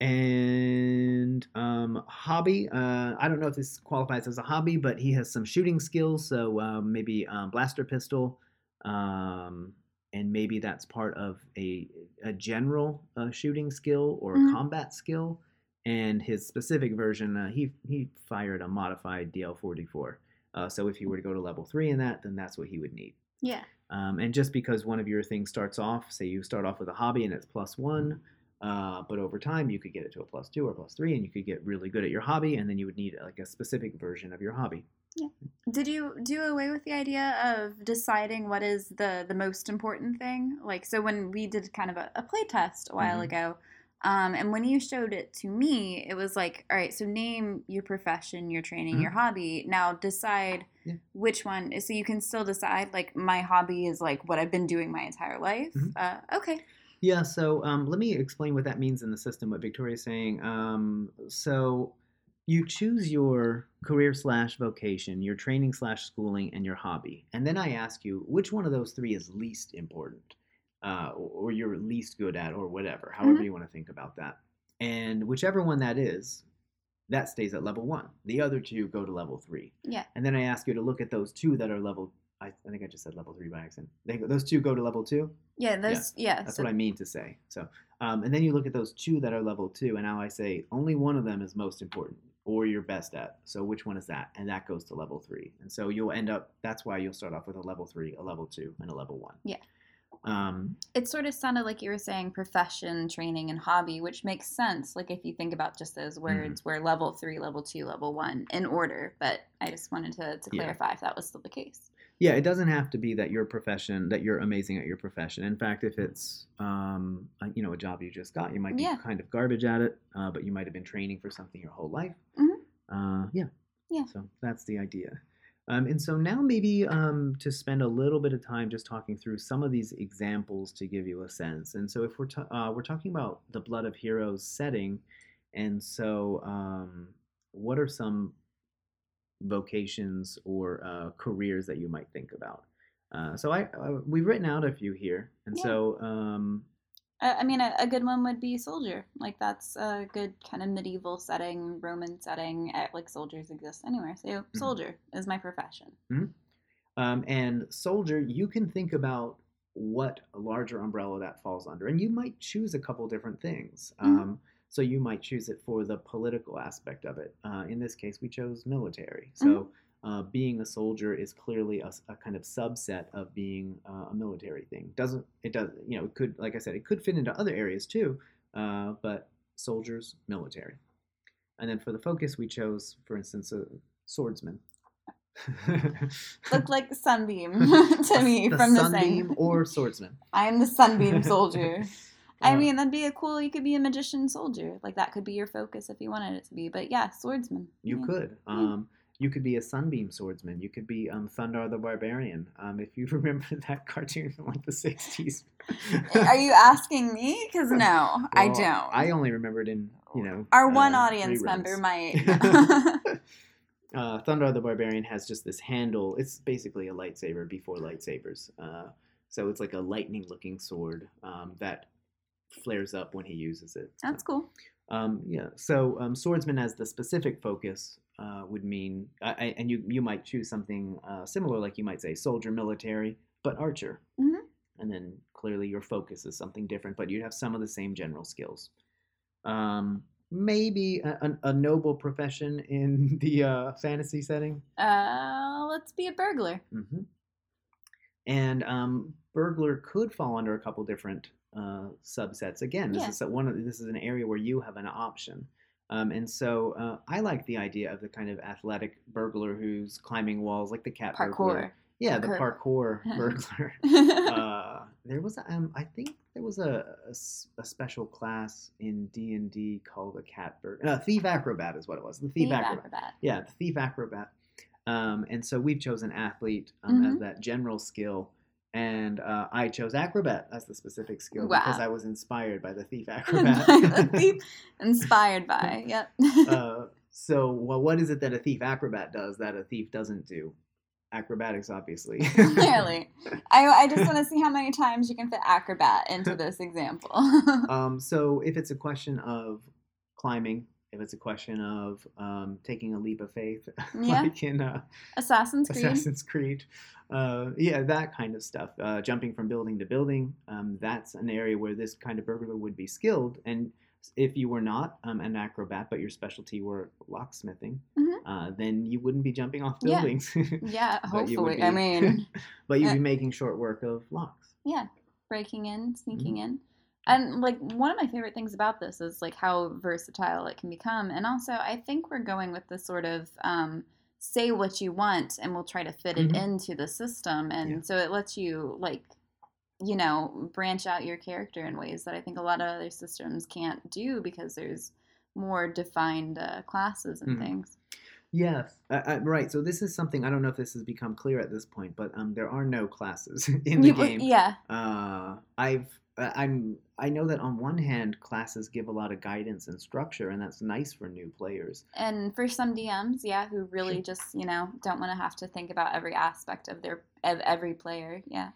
And um, hobby. Uh, I don't know if this qualifies as a hobby, but he has some shooting skills. So um, maybe um, blaster pistol, um, and maybe that's part of a a general uh, shooting skill or a
Mhm.
combat skill. And his specific version, uh, he he fired a modified DL44. Uh, so if he were to go to level three in that, then that's what he would need.
Yeah.
Um, and just because one of your things starts off, say you start off with a hobby and it's plus one, uh, but over time you could get it to a plus two or plus three, and you could get really good at your hobby, and then you would need like a specific version of your hobby. Yeah.
Did you do away with the idea of deciding what is the the most important thing? Like, so when we did kind of a, a play test a while
Mhm.
ago, um, and when you showed it to me, it was like, all right, so name your profession, your training, your hobby. Now decide
Yeah.
which one. So you can still decide. Like, my hobby is like what I've been doing my entire life.
Mhm.
Uh, okay.
Yeah, so um, let me explain what that means in the system, what Victoria's saying. Um, so you choose your career slash vocation, your training slash schooling, and your hobby. And then I ask you which one of those three is least important, uh, or, or you're least good at, or whatever, however
Mhm.
you want to think about that. And whichever one that is, that stays at level one. The other two go to level three.
Yeah.
And then I ask you to look at those two that are level. I, I think I just said level three by accident. They, those two go to level two.
Yeah. Those. Yeah.
That's
so,
what I mean to say. So, um, and then you look at those two that are level two, and now I say only one of them is most important or you're best at. So, which one is that? And that goes to level three. And so you'll end up. That's why you'll start off with a level three, a level two, and a level one.
Yeah.
Um,
it sort of sounded like you were saying profession, training, and hobby, which makes sense. Like if you think about just those words, where level three, level two, level one in order. But I just wanted to, to
Yeah.
clarify if that was still the case.
Yeah, it doesn't have to be that your profession that you're amazing at your profession. In fact, if it's um, a- you know a job you just got, you might be
Yeah.
kind of garbage at it, uh, but you might have been training for something your whole life.
Mhm.
Uh, yeah.
Yeah.
So that's the idea. Um, and so now maybe um, to spend a little bit of time just talking through some of these examples to give you a sense. And so if we're ta- uh, we're talking about the Blood of Heroes setting, and so um, what are some vocations or uh, careers that you might think about? Uh, so I uh, we've written out a few here, and
Yeah.
so um,
I I mean, a, a good one would be soldier. Like that's a good kind of medieval setting, Roman setting. eh, Like soldiers exist anywhere. So
Mm-hmm.
soldier is my profession.
Um, and soldier, you can think about what larger umbrella that falls under, and you might choose a couple different things.
Mhm.
Um, so you might choose it for the political aspect of it. Uh, in this case, we chose military. So uh, being a soldier is clearly a kind of subset of being uh, a military thing. Doesn't it? Does you know? It could, like I said, it could fit into other areas too. Uh, but soldiers, military. And then for the focus, we chose, for instance, a swordsman.
Look like sunbeam to me
the
from the
sunbeam or swordsman.
I'm the sunbeam soldier. I
Uh,
mean, that'd be a cool. You could be a magician soldier. Like that could be your focus if you wanted it to be. But yeah, swordsman.
You
Yeah.
could. Um, you could be a sunbeam swordsman. You could be um, Thundarr the Barbarian. Um, if you remember that cartoon from like the '60s.
Are you asking me? Because no, I don't.
I only remembered in you know
Our one
uh,
audience
reruns.
member might.
uh, Thundarr the Barbarian has just this handle. It's basically a lightsaber before lightsabers. Uh, so it's like a lightning-looking sword um, that flares up when he uses it.
That's cool.
Um, yeah. So um, swordsman as the specific focus uh, would mean, I, I- and you you might choose something uh, similar, like you might say soldier, military, but archer.
Mhm.
And then clearly your focus is something different, but you'd have some of the same general skills. Um, maybe a, a, a noble profession in the uh, fantasy setting.
Uh, let's be a burglar.
hmm And um, burglar could fall under a couple different uh, subsets. Again, this
Yeah.
is a- one of this is an area where you have an option. Um, and so uh, I like the idea of the kind of athletic burglar who's climbing walls, like the cat burglar.
Parkour.
Yeah, the
Parkour.
burglar. uh, there was, a, um, I think there was a a special class in D and D called a cat burglar. Uh, thief acrobat is what it was. The thief,
Thief
acrobat.
acrobat.
Yeah, the thief acrobat. Um, and so we've chosen athlete um, as
Mhm.
that general skill, and uh, I chose acrobat as the specific skill because I was inspired by the thief acrobat.
The thief inspired by. Yep.
uh, so, well, what is it that a thief acrobat does that a thief doesn't do? Acrobatics, obviously.
Clearly. I, I just want to see how many times you can fit acrobat into this example.
Um, so if it's a question of climbing, if it's a question of um, taking a leap of faith,
Yeah.
like in uh,
Assassin's Creed.
Assassin's Creed, uh, yeah, that kind of stuff, uh, jumping from building to building, um, that's an area where this kind of burglar would be skilled. And if you were not um, an acrobat, but your specialty were locksmithing,
Mhm.
uh, then you wouldn't be jumping off buildings.
Yeah,
would
hopefully. I
be-
mean,
but you'd
Uh,
be making short work of locks.
yeah, breaking in, sneaking
Mm-hmm.
in. And like one of my favorite things about this is like how versatile it can become. And also, I think we're going with the sort of um, say what you want and we'll try to fit it
Mhm.
into the system. And
Yeah.
so it lets you like you know, branch out your character in ways that I think a lot of other systems can't do because there's more defined uh, classes and
Mhm.
things.
Yes, uh, uh, right. So this is something I don't know if this has become clear at this point, but um, there are no classes in the
You-
game.
Yeah,
Uh, I've I'm I know that on one hand classes give a lot of guidance and structure, and that's nice for new players.
and for some DMs, yeah, who really just you know don't want to have to think about every aspect of their of every player. Yeah,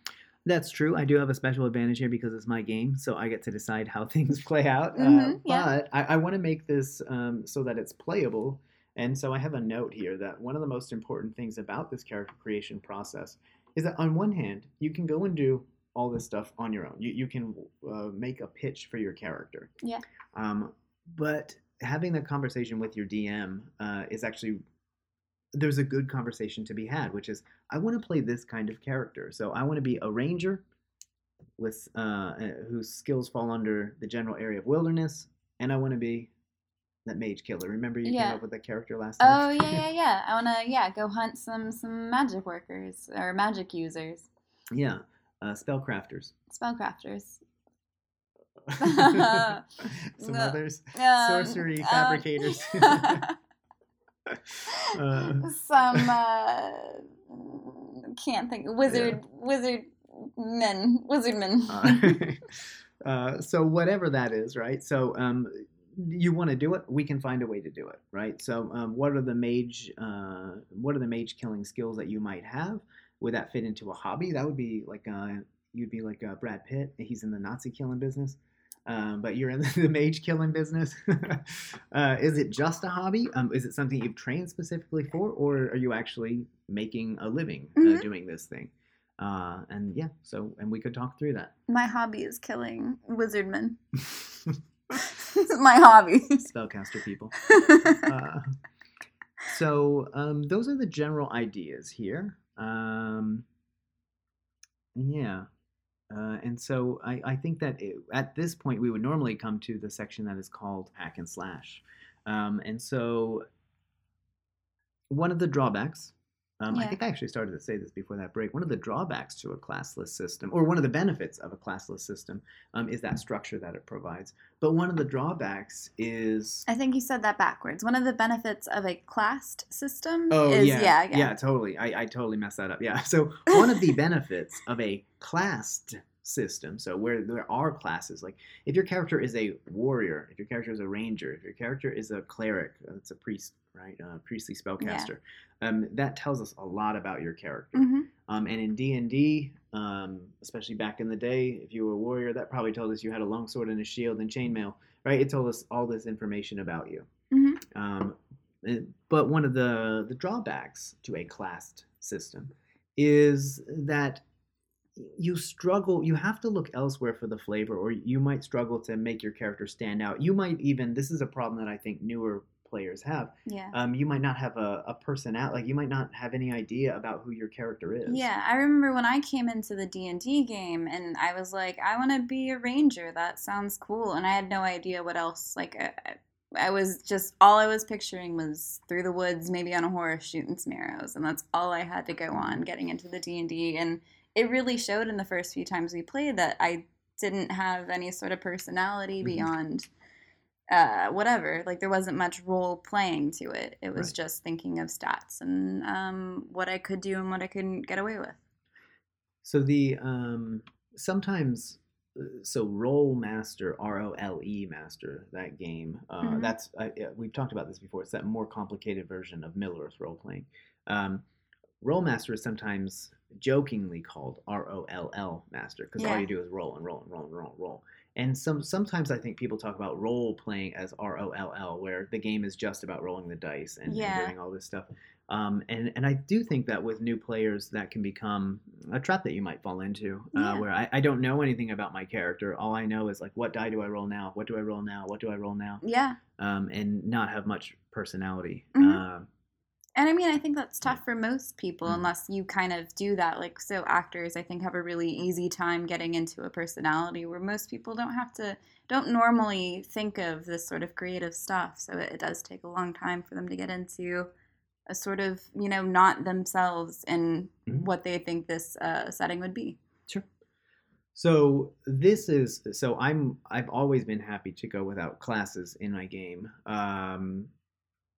That's true. I do have a special advantage here because it's my game, so I get to decide how things play out. uh,
Mhm, yeah.
But I, I want to make this um, so that it's playable. And so I have a note here that one of the most important things about this character creation process is that on one hand, you can go and do all this stuff on your own. You, you can uh, make a pitch for your character.
Yeah.
Um, but having that conversation with your DM uh, is actually there's a good conversation to be had, which is I want to play this kind of character. So I want to be a ranger with uh, uh, whose skills fall under the general area of wilderness, and I want to be that mage killer. Remember you
Yeah.
came up with that character last
Oh
time?
yeah, yeah, yeah. I wanna yeah go hunt some some magic workers or magic users,
yeah. Uh, spellcrafters.
spellcrafters.
Some others.
Um,
Sorcery
um,
fabricators. Uh,
some uh, can't think wizard wizard men wizard men.
uh, uh, so whatever that is, right? So um, you want to do it, we can find a way to do it, right? So um, what are the mage, uh, what are the mage killing skills that you might have? Would that fit into a hobby? That would be like uh, you'd be like uh, Brad Pitt. He's in the Nazi killing business. Um, but you're in the mage killing business. uh, is it just a hobby? Um, is it something you've trained specifically for, or are you actually making a living uh,
Mhm.
doing this thing? Uh, and yeah, so and we could talk through that.
My hobby is killing wizard men. My hobby.
Spellcaster people. Uh, so um, those are the general ideas here. Um, yeah. Uh, and so I, I think that it, at this point we would normally come to the section that is called hack and slash. Um, and so one of the drawbacks Um, I think I actually started to say this before that break. One of the drawbacks to a classless system, or one of the benefits of a classless system, um, is that structure that it provides. But one of the drawbacks is
I think you said that backwards. One of the benefits of a classed system
Oh
is
yeah,
yeah, yeah.
totally. I, I totally messed that up. Yeah. So one of the benefits of a classed system, so where there are classes, like if your character is a warrior, if your character is a ranger, if your character is a cleric, uh, it's a priest, right? A priestly spellcaster. Um, that tells us a lot about your character.
Mhm.
Um, and in D and D, um, especially back in the day, if you were a warrior, that probably told us you had a longsword and a shield and chainmail, right? It told us all this information about you.
Mhm.
Um, but one of the the drawbacks to a classed system is that you struggle you have to look elsewhere for the flavor or you might struggle to make your character stand out you might even this is a problem that i think newer players have
Yeah.
um, you might not have a, a personality like you might not have any idea about who your character is
Yeah, I remember when I came into the D and D game, and I was like, I want to be a ranger. That sounds cool, and I had no idea what else. Like, I, I was just all I was picturing was through the woods, maybe on a horse, shooting some arrows, and that's all I had to go on getting into the D and D. And it really showed in the first few times we played that I didn't have any sort of personality
Mhm.
beyond uh, whatever. Like there wasn't much role playing to it. It was
Right.
just thinking of stats and um, what I could do and what I couldn't get away with.
So the um, sometimes uh, so Rolemaster R O L E master that game uh,
Mhm.
that's uh, we've talked about this before. It's that more complicated version of Middle Earth role playing. Um, Rolemaster is sometimes jokingly called R O L L master because all you do is roll and roll and roll and roll and roll. And some sometimes I think people talk about role playing as R O L L, where the game is just about rolling the dice and, and doing all this stuff. Um, and and I do think that with new players, that can become a trap that you might fall into, uh,
Yeah.
where I, I don't know anything about my character. All I know is like, what die do I roll now? What do I roll now? What do I roll now?
Yeah.
Um, and not have much personality.
Mhm.
Um,
And I mean, I think that's tough for most people
Mhm.
unless you kind of do that. Like, so actors, I think, have a really easy time getting into a personality where most people don't have to, don't normally think of this sort of creative stuff. So it, it does take a long time for them to get into a sort of, you know, not themselves in
Mhm.
what they think this uh, setting would be.
Sure. So this is so I'm I've always been happy to go without classes in my game. Um,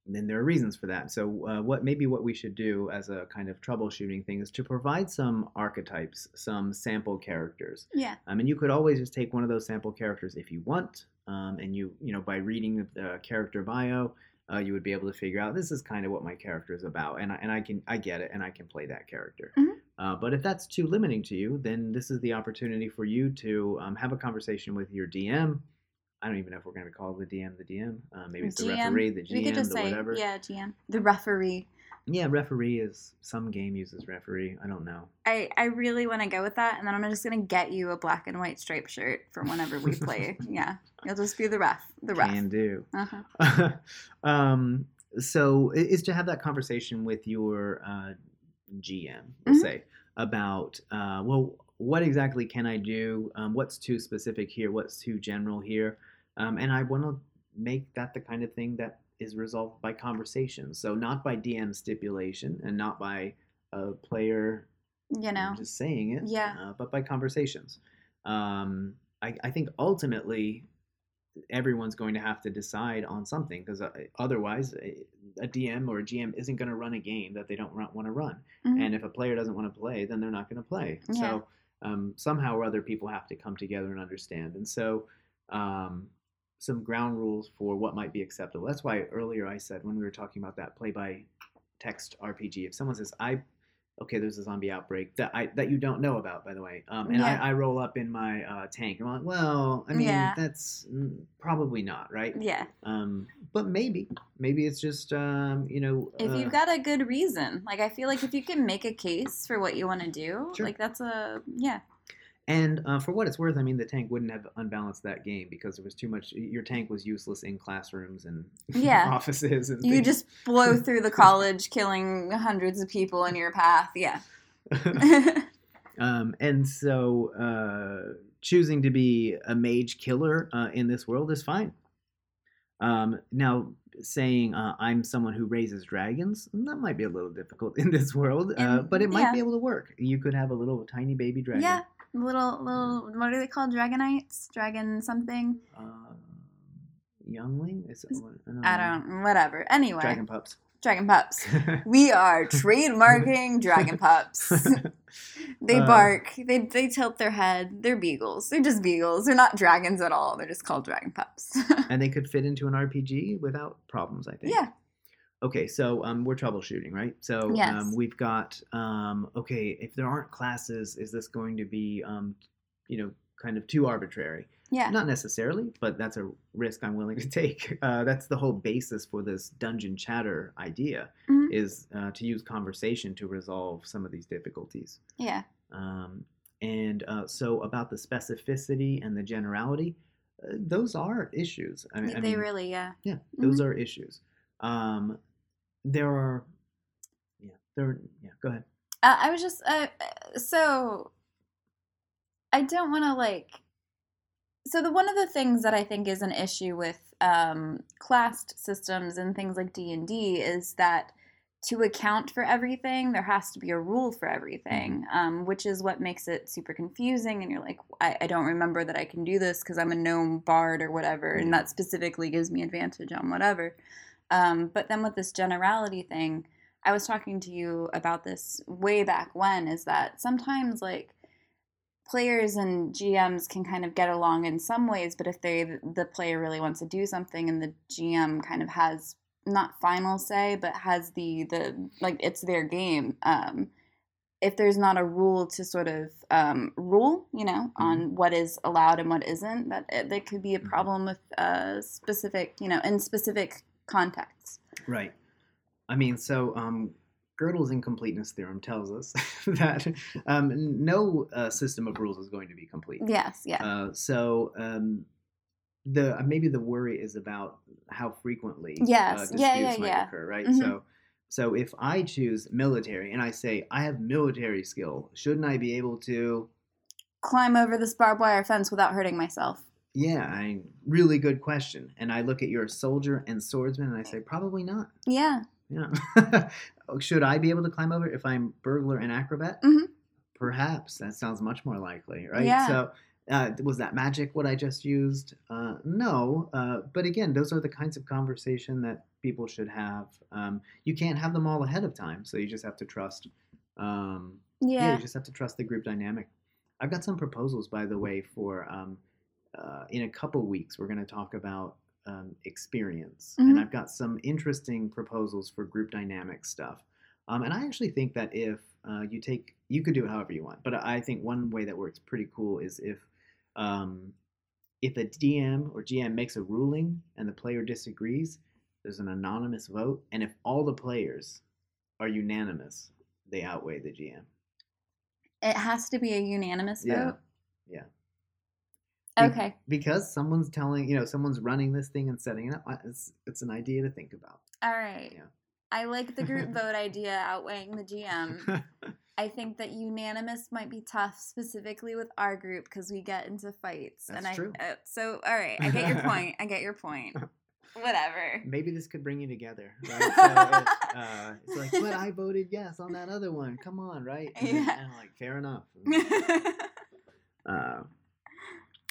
and then there are reasons for that. So uh, what maybe what we should do as a kind of troubleshooting thing is to provide some archetypes, some sample characters.
Yeah.
I mean, you could always just take one of those sample characters if you want, um, and you you know by reading the character bio, uh, you would be able to figure out this is kind of what my character is about, and I, and I can I get it, and I can play that character.
Mhm.
Uh, but if that's too limiting to you, then this is the opportunity for you to um, have a conversation with your DM. I don't even know if we're going to call the DM the DM. Uh, maybe it's the
GM.
referee, the
we could
GM,
just
the
say,
whatever.
yeah, GM. The referee.
Yeah, referee is some game uses referee. I don't know.
I, I really want to go with that, and then I'm just gonna get you a black and white striped shirt for whenever we play. yeah, you'll just be the ref, the ref.
Can do.
Uh-huh.
um, so is to have that conversation with your uh, GM, we'll
Mhm.
say, about uh, well, what exactly can I do? Um, what's too specific here? What's too general here? Um, and I want to make that the kind of thing that is resolved by conversation. So not by DM stipulation and not by a player
You know,
just saying it,
Yeah.
uh, but by conversations. Um, I, I think ultimately everyone's going to have to decide on something because uh, otherwise a, a DM or a GM isn't going to run a game that they don't want to run.
Mhm.
And if a player doesn't want to play, then they're not going to play.
Yeah.
So um, somehow or other, people have to come together and understand. And so um, some ground rules for what might be acceptable. That's why earlier I said when we were talking about that play by text RPG, if someone says, I okay, there's a zombie outbreak that I that you don't know about, by the way. Um, and
Yeah.
I, I roll up in my uh, tank. I'm like, well, I mean,
Yeah.
that's probably not right.
yeah.
Um, but maybe, maybe it's just um, you know,
If
uh,
you've got a good reason, like I feel like if you can make a case for what you want to do,
Sure.
like that's a yeah,
And uh, for what it's worth, I mean, the tank wouldn't have unbalanced that game because there was too much. Your tank was useless in classrooms and
Yeah.
offices and
you
things.
just blow through the college, killing hundreds of people in your path. Yeah,
um, and so uh, choosing to be a mage killer uh, in this world is fine. Um, now, saying uh, I'm someone who raises dragons, that might be a little difficult in this world, uh, but it might
yeah.
be able to work. You could have a little tiny baby dragon.
Yeah, little little what are they called? Dragonites, dragon something.
Uh, youngling? Is, what-
I don't whatever. Anyway,
Dragon pups.
dragon pups. We are trademarking dragon pups. They
Uh,
bark. They they tilt their head. They're beagles. They're just beagles. They're not dragons at all. They're just called dragon pups.
and they could fit into an RPG without problems, I think.
yeah.
Okay, so um, we're troubleshooting, right? So
Yes.
um, we've got um, okay. If there aren't classes, is this going to be um, you know kind of too arbitrary?
Yeah.
Not necessarily, but that's a risk I'm willing to take. Uh, that's the whole basis for this dungeon chatter idea
Mhm.
is uh, to use conversation to resolve some of these difficulties.
Yeah.
Um, and uh, so about the specificity and the generality, uh, those are issues. I,
They,
I
they
mean,
really yeah.
yeah, those are issues. Um, there are, yeah, there. Yeah, go ahead.
Uh, I was just uh, uh, so I don't want to like. So the one of the things that I think is an issue with um, classed systems and things like D and D is that to account for everything, there has to be a rule for everything, um, which is what makes it super confusing. And you're like, I, I don't remember that I can do this because I'm a gnome bard or whatever, and that specifically gives me advantage on whatever. Um, but then with this generality thing, I was talking to you about this way back when is that sometimes like players and GMs can kind of get along in some ways, but if they the player really wants to do something and the GM kind of has not final say, but has the the like it's their game. Um, if there's not a rule to sort of um, rule, you know, on what is allowed and what isn't, that it, that could be a
Mhm.
problem with uh, specific, you know, in specific contexts.
Right. I mean, so um, Gödel's incompleteness theorem tells us that um, no uh, system of rules is going to be complete.
Yes, yeah.
Uh, so um, the uh, maybe the worry is about how frequently
Yes.
uh, disputes
Yeah, yeah,
might
yeah.
occur, right?
Mhm.
So so if I choose military and I say I have military skill, shouldn't I be able to?
Climb over this barbed wire fence without hurting myself.
Yeah, I really good question. And I look at your soldier and swordsman and I say probably not.
Yeah.
Yeah. Should I be able to climb over if I'm burglar and acrobat?
Mhm.
Perhaps that sounds much more likely, right?
Yeah.
So, uh, was that magic what I just used? Uh, no. Uh, but again, those are the kinds of conversation that people should have. Um, you can't have them all ahead of time, so you just have to trust. Um, yeah.
Yeah.
you just have to trust the group dynamic. I've got some proposals, by the way, for um, uh, in a couple weeks. We're going to talk about um, experience, and
Mhm.
I've got some interesting proposals for group dynamic stuff. Um, and I actually think that if uh, you take, you could do it however you want, but I think one way that works pretty cool is if um, if a DM or GM makes a ruling and the player disagrees, there's an anonymous vote, and if all the players are unanimous, they outweigh the GM.
It has to be a unanimous
Yeah.
vote.
Yeah.
Okay.
Because someone's telling, you know, someone's running this thing and setting it up. It's it's an idea to think about.
All right.
Yeah.
I like the group vote idea outweighing the GM. I think that unanimous might be tough, specifically with our group, because we get into fights. and
That's
I
true.
Uh, so all right, I get your point. I get your point. Whatever.
Maybe this could bring you together, right? So it, uh, it's like, but I voted yes on that other one. Come on, right? And then-
Yeah.
and I'm like, fair enough. uh,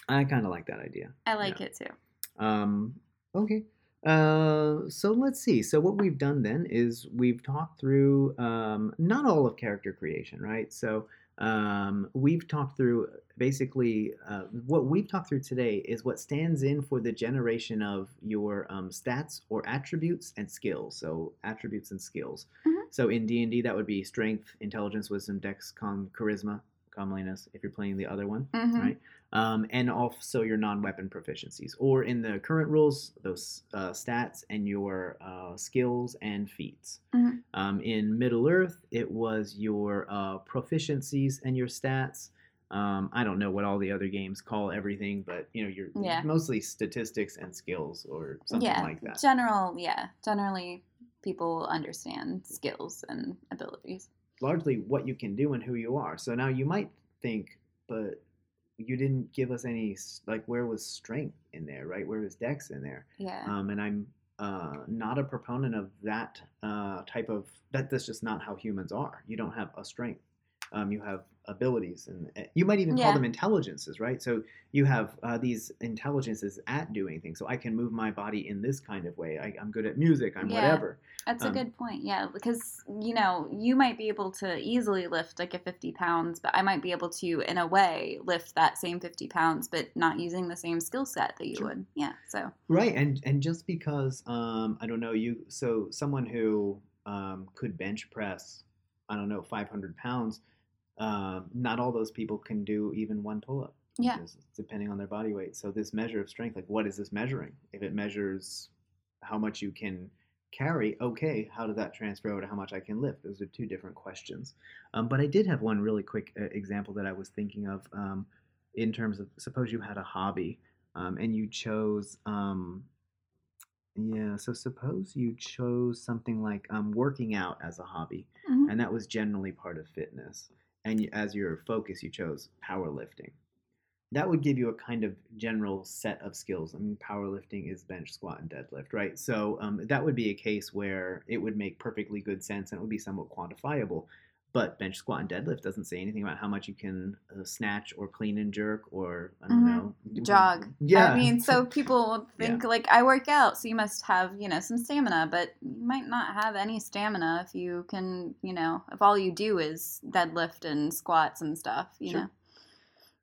I kind of like that idea.
I like it too.
Um, okay. Uh, so let's see. So what we've done then is we've talked through um, not all of character creation, right? So um, we've talked through basically uh, what we've talked through today is what stands in for the generation of your um, stats or attributes and skills. So attributes and skills.
Mhm.
So in D and D, that would be strength, intelligence, wisdom, dex, con, charisma, comeliness. If you're playing the other one
Mhm.
right? Um, and also your non-weapon proficiencies, or in the current rules, those uh, stats and your uh, skills and feats.
Mhm.
Um, in Middle Earth, it was your uh, proficiencies and your stats. Um, I don't know what all the other games call everything, but you know, you're
Yeah.
mostly statistics and skills or something
yeah.
like that.
General. Yeah. Generally, people understand skills and abilities.
Largely what you can do and who you are. So now you might think, but you didn't give us any like where was strength in there, right? Where was dex in there?
Yeah.
um, and I'm uh, not a proponent of that uh, type of that. That's just not how humans are. You don't have a strength. Um, you have abilities, and uh, you might even call them intelligences, right? So you have uh, these intelligences at doing things. So I can move my body in this kind of way. I, I'm good at music. I'm
Yeah.
whatever.
That's a
Um,
good point. Yeah, because you know you might be able to easily lift like a fifty pounds, but I might be able to, in a way, lift that same fifty pounds, but not using the same skill set that you
Sure.
would. Yeah. So
Right, and and just because um, I don't know you, so someone who um, could bench press, I don't know, 500 pounds, um, not all those people can do even one pull up.
Yeah.
depending on their body weight. So this measure of strength, like what is this measuring? If it measures how much you can carry, okay, how does that transfer over to how much I can lift? Those are two different questions. Um, but I did have one really quick uh, example that I was thinking of um, in terms of suppose you had a hobby um, and you chose um, yeah so suppose you chose something like um, working out as a hobby
Mhm.
and that was generally part of fitness and as your focus you chose powerlifting. That would give you a kind of general set of skills. I mean powerlifting is bench squat and deadlift right? So um, that would be a case where it would make perfectly good sense and it would be somewhat quantifiable but bench squat and deadlift doesn't say anything about how much you can uh, snatch or clean and jerk or i don't
Mhm.
know
jog.
yeah
I mean, so people think like I work out, so you must have you know some stamina, but you might not have any stamina if you can you know if all you do is deadlift and squats and stuff. You
Sure.
know.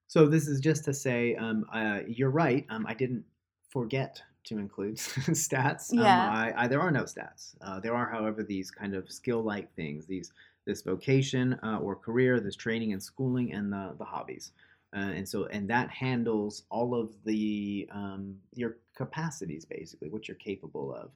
So this is just to say, um, uh, you're right. Um, I didn't forget to include stats. Um,
Yeah.
I, I, there are no stats. Uh, there are, however, these kind of skill-like things. These this vocation uh, or career, this training and schooling, and the the hobbies. Uh, and so, and that handles all of the um, your capacities, basically, what you're capable of.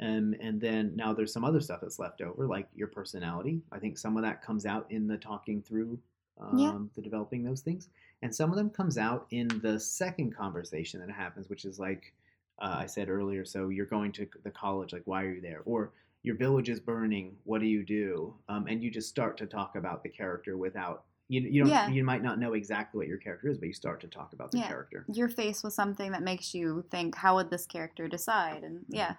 Um, and then now there's some other stuff that's left over, like your personality. I think some of that comes out in the talking through um,
Yeah.
the developing those things and some of them comes out in the second conversation that happens which is like uh, i said earlier so you're going to the college like why are you there or your village is burning what do you do um, and you just start to talk about the character without you, you don't
Yeah.
you might not know exactly what your character is but you start to talk about the
Yeah.
character
You're faced with something that makes you think, how would this character decide? And yeah,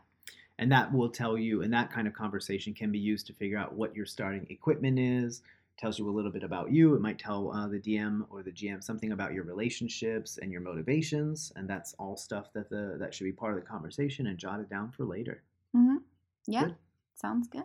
and that will tell you and that kind of conversation can be used to figure out what your starting equipment is tells you a little bit about you it might tell uh, the dm or the gm something about your relationships and your motivations and that's all stuff that the that should be part of the conversation and jotted down for later
hmm yeah,
Good.
Sounds good.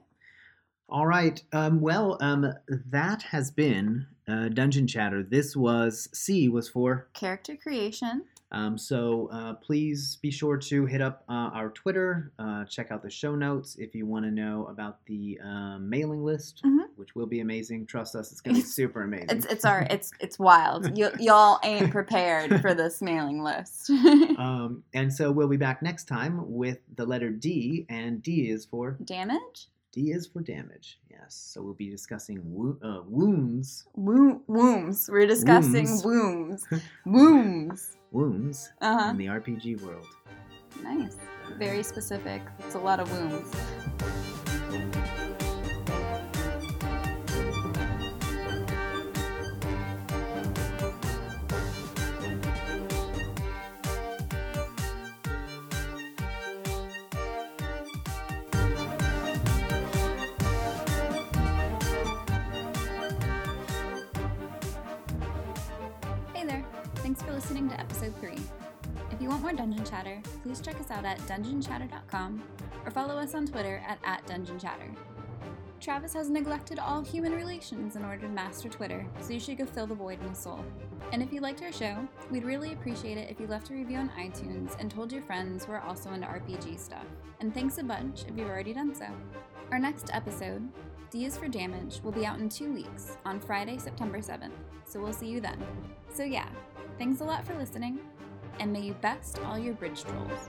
all right um, well um, that has been uh, dungeon chatter this was c was for
Character creation.
Um, so uh, please be sure to hit up uh, our Twitter, uh, check out the show notes if you want to know about the um, mailing list,
Mhm.
which will be amazing. Trust us, it's going to be super amazing.
It's it's our it's it's wild. You y'all ain't prepared for this mailing list.
um, and so we'll be back next time with the letter D, and D is for
Damage.
D is for damage. Yes. So we'll be discussing wo- uh, wounds,
Wo- wombs. We're discussing
Wombs.
wombs. Wombs.
Wounds
Uh huh.
in the RPG world.
Nice. Very specific. It's a lot of wombs. Check us out at dungeonchatter.com or follow us on Twitter at, at dungeonchatter. Travis has neglected all human relations in order to master Twitter, so you should go fill the void in his soul. And if you liked our show, we'd really appreciate it if you left a review on iTunes and told your friends who are also into RPG stuff. And thanks a bunch if you've already done so. Our next episode, D is for Damage, will be out in two weeks on Friday, September 7th, so we'll see you then. So yeah, thanks a lot for listening, and may you best all your bridge trolls.